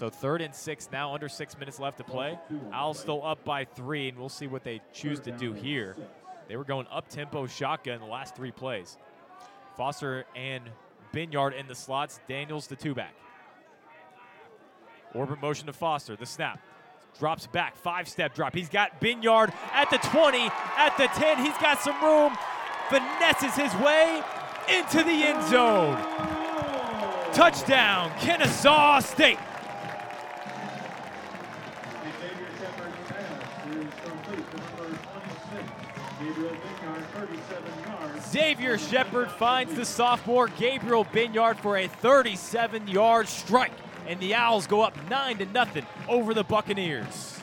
So third and six now, under six minutes left to play. Owls still up by three, and we'll see what they choose to do here. They were going up tempo shotgun the last three plays. Foster and Benyard in the slots. Daniels the two back. Orbit motion to Foster. The snap. Drops back. Five step drop. He's got Benyard at the 20, at the 10. He's got some room. Finesses his way into the end zone. Touchdown, Kennesaw State. Xavier Shepard finds the sophomore Gabriel Benyard for a 37 yard strike. And the Owls go up 9 to nothing over the Buccaneers.